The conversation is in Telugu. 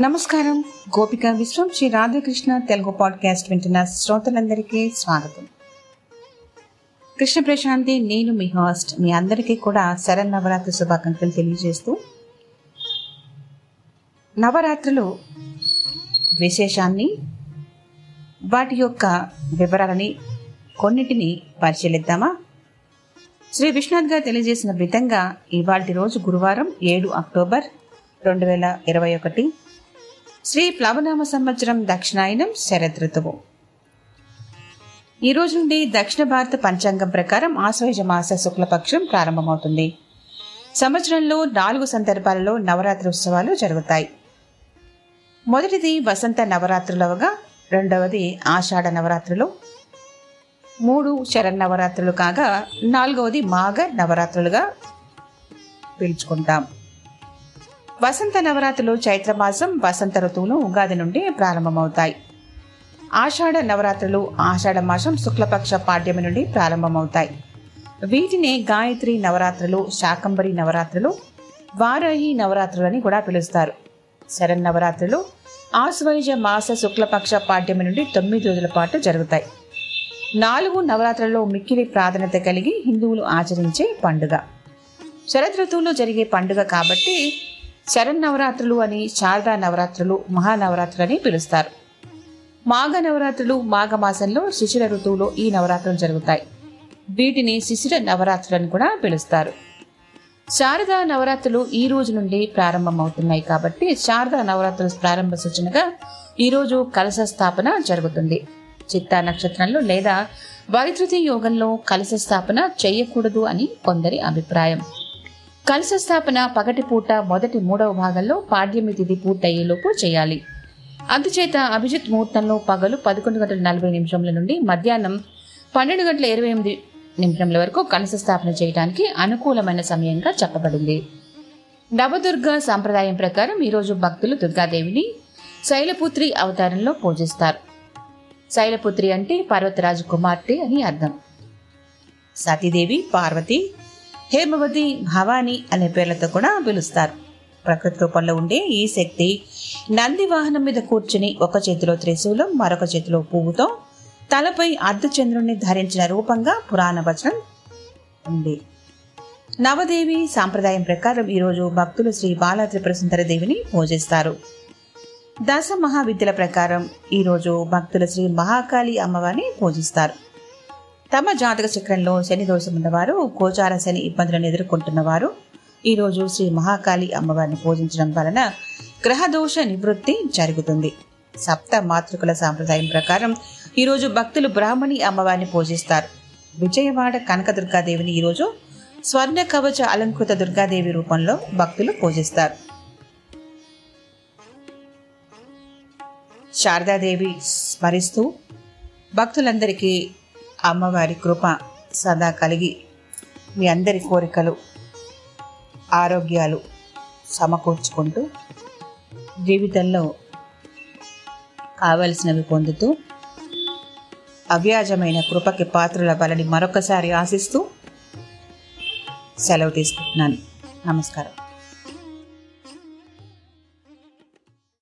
నమస్కారం. గోపిక విశ్వం శ్రీ రాధాకృష్ణ తెలుగు పాడ్కాస్ట్ వింటున్న శ్రోతలందరికీ స్వాగతం. కృష్ణ ప్రశాంతి నేను మీ హాస్ట్ మీ అందరికీ కూడా శరణ్ నవరాత్రి శుభాకాంక్షలు తెలియజేస్తూ నవరాత్రులు విశేషాన్ని వాటి యొక్క వివరాలని కొన్నిటిని పరిశీలిద్దామా? శ్రీ విశ్వనాథ్ గారు తెలియజేసిన విధంగా ఇవాళ రోజు గురువారం ఏడు అక్టోబర్ రెండు వేల ఇరవై ఒకటి శ్రీ ప్లవనామ సంవత్సరం దక్షిణాయనం శరదృతువు ఈ రోజు నుండి దక్షిణ భారత పంచాంగం ప్రకారం ఆశ్వయుజ మాస శుక్లపక్షం ప్రారంభమవుతుంది. సంవత్సరంలో నాలుగు సందర్భాలలో నవరాత్రి ఉత్సవాలు జరుగుతాయి. మొదటిది వసంత నవరాత్రులవగా రెండవది ఆషాఢ నవరాత్రులు. మూడు శరన్నవరాత్రులు కాగా నాలుగవది మాఘ నవరాత్రులుగా పిలుచుకుంటాం. వసంత నవరాత్రులు చైత్రమాసం వసంత ఋతువును ఉగాది నుండి ప్రారంభమవుతాయి. ఆషాఢ నవరాత్రులు ఆషాఢ మాసం శుక్లపక్ష పాడ్యమి నుండి ప్రారంభమవుతాయి. వీటిని గాయత్రి నవరాత్రులు శాకంబరి నవరాత్రులు వారాహి నవరాత్రులు అని కూడా పిలుస్తారు. శరన్నవరాత్రులు ఆశ్వయుజ మాస శుక్లపక్ష పాడ్యమి నుండి తొమ్మిది రోజుల పాటు జరుగుతాయి. నాలుగు నవరాత్రులలో మిక్కిలి ప్రాధాన్యత కలిగి హిందువులు ఆచరించే పండుగ. శరదృతువులో జరిగే పండుగ కాబట్టి శరన్నవరాత్రులు అని శారదా నవరాత్రులు మహానవరాత్రులు అని పిలుస్తారు. మాఘ నవరాత్రులు మాఘ మాసంలో శిశిర ఋతువులో ఈ నవరాత్రులు జరుగుతాయి. వీటిని శిశిర అని కూడా పిలుస్తారు. శారదా నవరాత్రులు ఈ రోజు నుండి ప్రారంభమవుతున్నాయి కాబట్టి శారదా నవరాత్రుల ప్రారంభ సూచనగా ఈ రోజు కలశ స్థాపన జరుగుతుంది. చిత్తా నక్షత్రంలో లేదా వైద్యుతి యోగంలో కలశ స్థాపన చేయకూడదు అని కొందరి అభిప్రాయం. కలశ స్థాపన పగటిపూట మొదటి మూడవ భాగంలో పాడ్యమి తిథి పూర్తయ్యేలోపు చేయాలి. అందుచేత అభిజిత్ ముహూర్తంలో పగలు పదకొండు గంటల నలభై నిమిషంల నుండి మధ్యాహ్నం పన్నెండు గంటల ఇరవై ఎనిమిది నిమిషంల వరకు కలశ స్థాపన చేయడానికి అనుకూలమైన సమయంగా చెప్పబడింది. నవదుర్గ సాంప్రదాయం ప్రకారం ఈరోజు భక్తులు దుర్గాదేవిని శైలపుత్రి అవతారంలో పూజిస్తారు. శైలపుత్రి అంటే పర్వతరాజు కుమార్తె అని అర్థం. సతీదేవి పార్వతి హేమవతి భవాని అనే పేర్లతో కూడా పిలుస్తారు. ప్రకృతి రూపంలో ఉండే ఈ శక్తి నంది వాహనం మీద కూర్చుని ఒక చేతిలో త్రిశూలం మరొక చేతిలో పువ్వుతో తలపై అర్ధచంద్రుణ్ణి ధరించిన రూపంగా పురాణ వచనం ఉంది. నవదేవి సాంప్రదాయం ప్రకారం ఈరోజు భక్తులు శ్రీ బాల త్రిపుర సుందర దేవిని పూజిస్తారు. దశ మహావిద్యల ప్రకారం ఈరోజు భక్తులు శ్రీ మహాకాళి అమ్మవారిని పూజిస్తారు. తమ జాతక చక్రంలో శని దోషం ఉన్నవారు గోచార శని ఇబ్బందులను ఎదుర్కొంటున్నవారు ఈరోజు శ్రీ మహాకాళి అమ్మవారిని పూజించడం వలన గ్రహదోష నివృత్తి జరుగుతుంది. సప్త మాతృకుల సాంప్రదాయం ప్రకారం ఈరోజు భక్తులు బ్రాహ్మణి అమ్మవారిని పూజిస్తారు. విజయవాడ కనకదుర్గాదేవిని ఈరోజు స్వర్ణ కవచ అలంకృత దుర్గాదేవి రూపంలో భక్తులు పూజిస్తారు. శారదాదేవి స్మరిస్తూ భక్తులందరికీ అమ్మవారి కృప సదా కలిగి మీ అందరి కోరికలు ఆరోగ్యాలు సమకూర్చుకుంటూ జీవితంలో కావలసినవి పొందుతూ అవ్యాజమైన కృపకి పాత్రల బలని మరొకసారి ఆశిస్తూ సెలవు తీసుకుంటున్నాను. నమస్కారం.